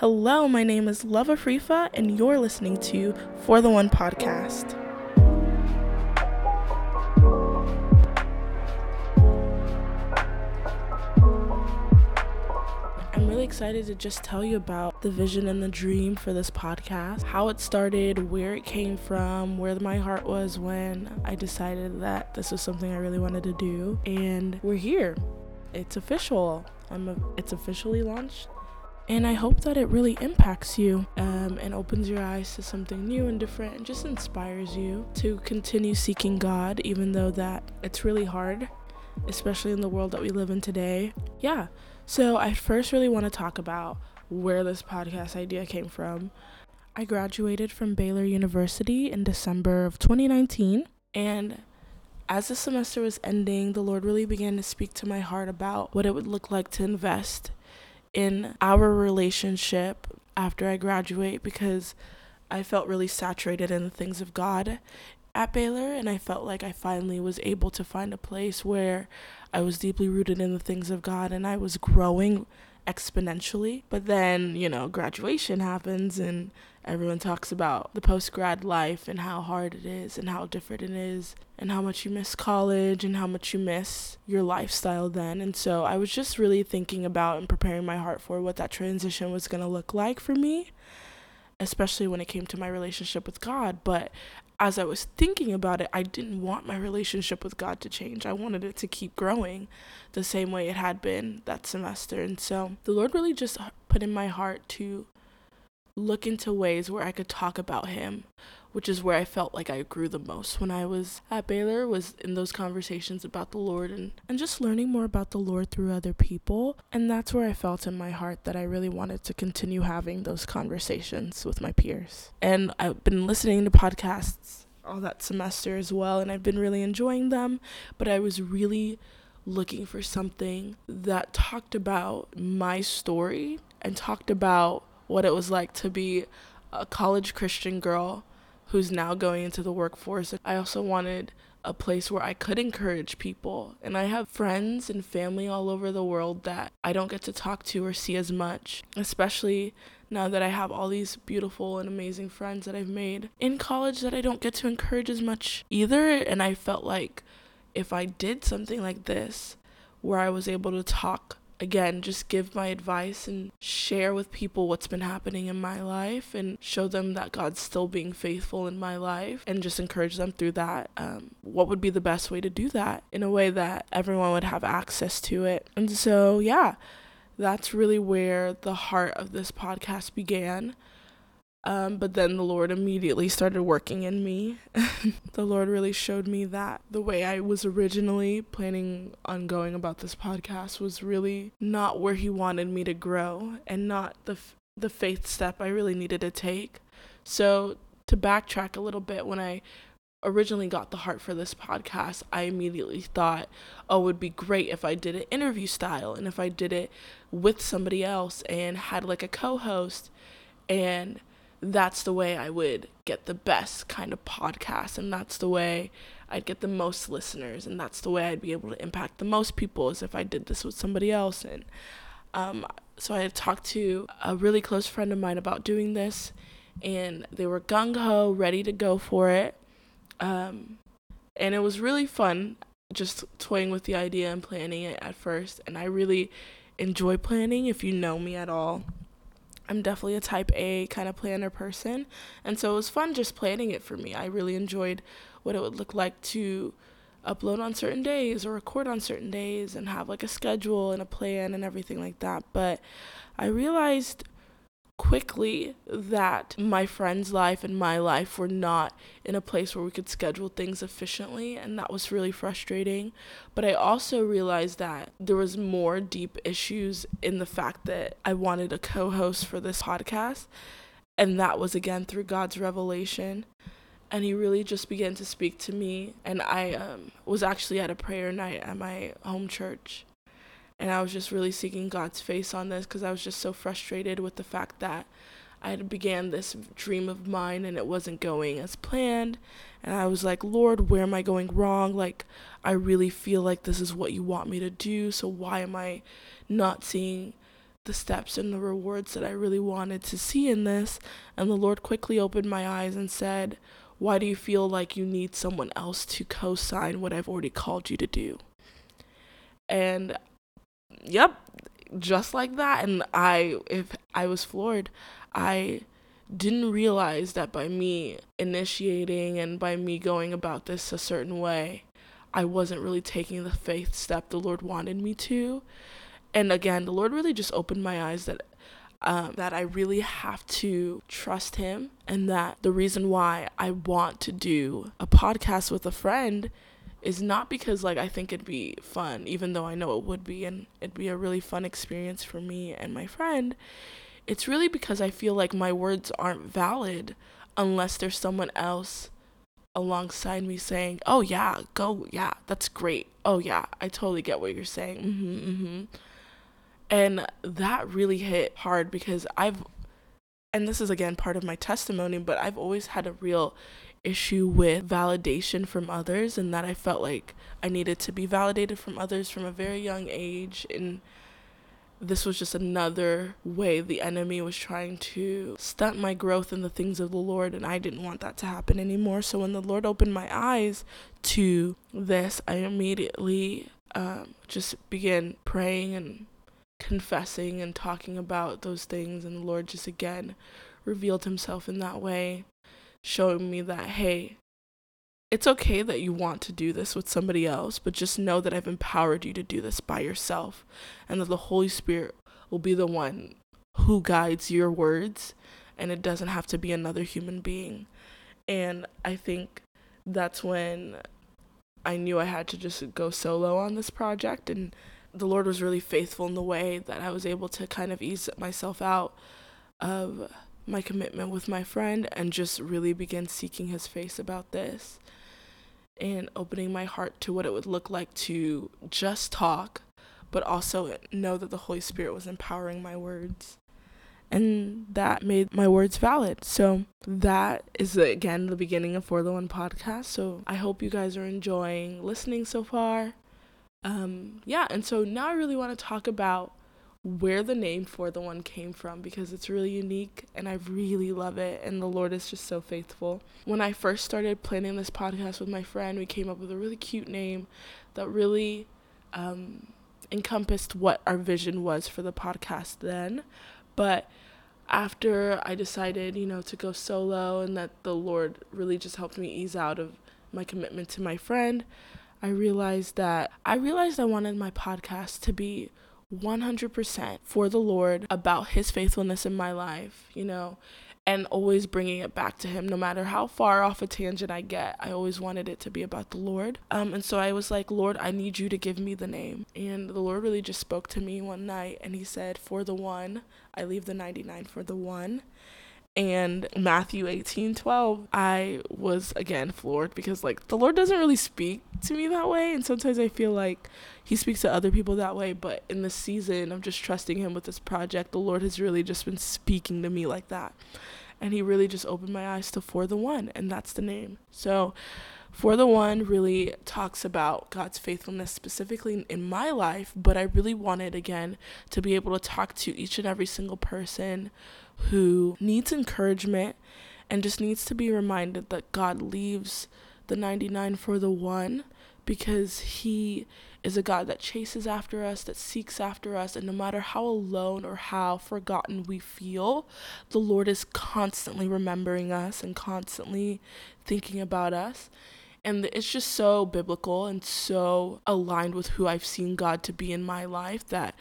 Hello, my name is Love Afrifa, and you're listening to For the One podcast. I'm really excited to just tell you about the vision and the dream for this podcast, how it started, where it came from, where my heart was when I decided that this was something I really wanted to do, and we're here. It's official. I'm a, it's officially launched and I hope that it really impacts you um, and opens your eyes to something new and different and just inspires you to continue seeking God, even though that it's really hard, especially in the world that we live in today. Yeah. So I first really want to talk about where this podcast idea came from. I graduated from Baylor University in December of 2019 and as the semester was ending, the Lord really began to speak to my heart about what it would look like to invest in our relationship after I graduate because I felt really saturated in the things of God at Baylor and I felt like I finally was able to find a place where I was deeply rooted in the things of God and I was growing exponentially. But then, you know, graduation happens and everyone talks about the post grad life and how hard it is and how different it is and how much you miss college and how much you miss your lifestyle then. And so I was just really thinking about and preparing my heart for what that transition was going to look like for me, especially when it came to my relationship with God. But as I was thinking about it, I didn't want my relationship with God to change. I wanted it to keep growing the same way it had been that semester. And so the Lord really just put in my heart to look into ways where I could talk about him, which is where I felt like I grew the most when I was at Baylor was in those conversations about the Lord and, and just learning more about the Lord through other people. And that's where I felt in my heart that I really wanted to continue having those conversations with my peers. And I've been listening to podcasts all that semester as well, and I've been really enjoying them, but I was really looking for something that talked about my story and talked about what it was like to be a college Christian girl who's now going into the workforce. I also wanted a place where I could encourage people. And I have friends and family all over the world that I don't get to talk to or see as much, especially now that I have all these beautiful and amazing friends that I've made in college that I don't get to encourage as much either. And I felt like if I did something like this, where I was able to talk again, just give my advice and share with people what's been happening in my life and show them that God's still being faithful in my life and just encourage them through that. Um, what would be the best way to do that in a way that everyone would have access to it? And so, yeah, that's really where the heart of this podcast began. Um, but then the Lord immediately started working in me. the Lord really showed me that the way I was originally planning on going about this podcast was really not where He wanted me to grow and not the, f- the faith step I really needed to take. So, to backtrack a little bit, when I originally got the heart for this podcast, I immediately thought, oh, it would be great if I did it interview style and if I did it with somebody else and had like a co host and that's the way I would get the best kind of podcast and that's the way I'd get the most listeners and that's the way I'd be able to impact the most people is if I did this with somebody else. And um, so I talked to a really close friend of mine about doing this and they were gung ho ready to go for it. Um, and it was really fun just toying with the idea and planning it at first and I really enjoy planning if you know me at all I'm definitely a type A kind of planner person. And so it was fun just planning it for me. I really enjoyed what it would look like to upload on certain days or record on certain days and have like a schedule and a plan and everything like that. But I realized quickly that my friend's life and my life were not in a place where we could schedule things efficiently and that was really frustrating. But i also realized that there was more deep issues in the fact that i wanted a co-host for this podcast and that was again through god's revelation. And he really just began to speak to me and i um, was actually at a prayer night at my home church and I was just really seeking God's face on this because I was just so frustrated with the fact that I had began this dream of mine and it wasn't going as planned. And I was like, Lord, where am I going wrong? Like, I really feel like this is what you want me to do. So why am I not seeing the steps and the rewards that I really wanted to see in this. And the Lord quickly opened my eyes and said, Why do you feel like you need someone else to co sign what I've already called you to do? And yep, just like that. And I, if I was floored, I didn't realize that by me initiating and by me going about this a certain way, I wasn't really taking the faith step the Lord wanted me to. And again, the Lord really just opened my eyes that um, that I really have to trust Him, and that the reason why I want to do a podcast with a friend is not because like I think it'd be fun, even though I know it would be, and it'd be a really fun experience for me and my friend. It's really because I feel like my words aren't valid unless there's someone else alongside me saying, "Oh yeah, go yeah, that's great. Oh yeah, I totally get what you're saying." Mhm, mhm. And that really hit hard because I've and this is again part of my testimony, but I've always had a real issue with validation from others and that I felt like I needed to be validated from others from a very young age and this was just another way the enemy was trying to stunt my growth in the things of the Lord, and I didn't want that to happen anymore. So when the Lord opened my eyes to this, I immediately um, just began praying and confessing and talking about those things, and the Lord just again revealed Himself in that way, showing me that, hey, it's okay that you want to do this with somebody else, but just know that I've empowered you to do this by yourself and that the Holy Spirit will be the one who guides your words and it doesn't have to be another human being. And I think that's when I knew I had to just go solo on this project and the Lord was really faithful in the way that I was able to kind of ease myself out of my commitment with my friend and just really begin seeking his face about this and opening my heart to what it would look like to just talk, but also know that the Holy Spirit was empowering my words. And that made my words valid. So, that is again the beginning of For the One podcast. So, I hope you guys are enjoying listening so far. Um, yeah, and so now I really want to talk about where the name for the one came from because it's really unique and I really love it and the Lord is just so faithful. When I first started planning this podcast with my friend, we came up with a really cute name that really um, encompassed what our vision was for the podcast then. But after I decided, you know, to go solo and that the Lord really just helped me ease out of my commitment to my friend, I realized that I realized I wanted my podcast to be 100% for the Lord about His faithfulness in my life, you know, and always bringing it back to Him. No matter how far off a tangent I get, I always wanted it to be about the Lord. Um, and so I was like, Lord, I need you to give me the name. And the Lord really just spoke to me one night and He said, For the one, I leave the 99 for the one and Matthew 18 12, I was again floored because, like, the Lord doesn't really speak to me that way. And sometimes I feel like He speaks to other people that way. But in this season of just trusting Him with this project, the Lord has really just been speaking to me like that. And He really just opened my eyes to For the One, and that's the name. So, For the One really talks about God's faithfulness specifically in my life, but I really wanted, again, to be able to talk to each and every single person who needs encouragement and just needs to be reminded that God leaves the 99 for the one because he is a God that chases after us, that seeks after us, and no matter how alone or how forgotten we feel, the Lord is constantly remembering us and constantly thinking about us. And it's just so biblical and so aligned with who I've seen God to be in my life that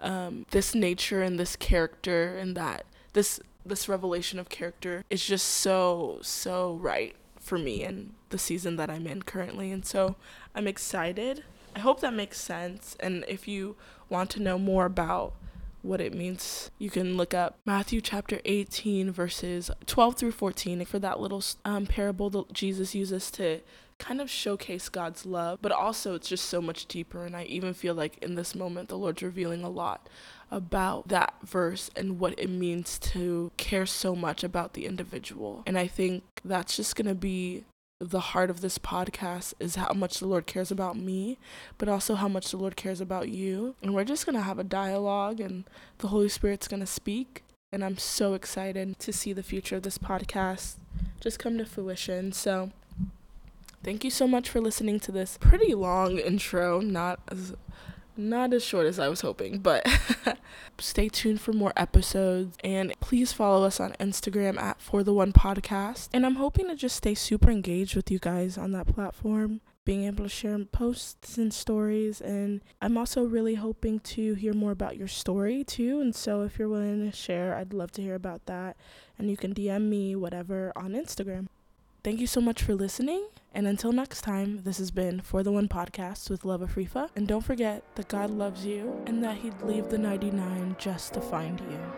um, this nature and this character and that this this revelation of character is just so so right for me and the season that I'm in currently and so I'm excited. I hope that makes sense and if you want to know more about what it means, you can look up Matthew chapter 18 verses 12 through 14 for that little um, parable that Jesus uses to kind of showcase God's love, but also it's just so much deeper. And I even feel like in this moment, the Lord's revealing a lot about that verse and what it means to care so much about the individual. And I think that's just going to be the heart of this podcast is how much the Lord cares about me, but also how much the Lord cares about you. And we're just going to have a dialogue, and the Holy Spirit's going to speak. And I'm so excited to see the future of this podcast just come to fruition. So, thank you so much for listening to this pretty long intro, not as not as short as I was hoping, but stay tuned for more episodes and please follow us on Instagram at For the One Podcast. And I'm hoping to just stay super engaged with you guys on that platform, being able to share posts and stories. And I'm also really hoping to hear more about your story too. And so if you're willing to share, I'd love to hear about that. And you can DM me, whatever, on Instagram. Thank you so much for listening. And until next time, this has been For the One Podcast with Love Afrifa. And don't forget that God loves you and that He'd leave the 99 just to find you.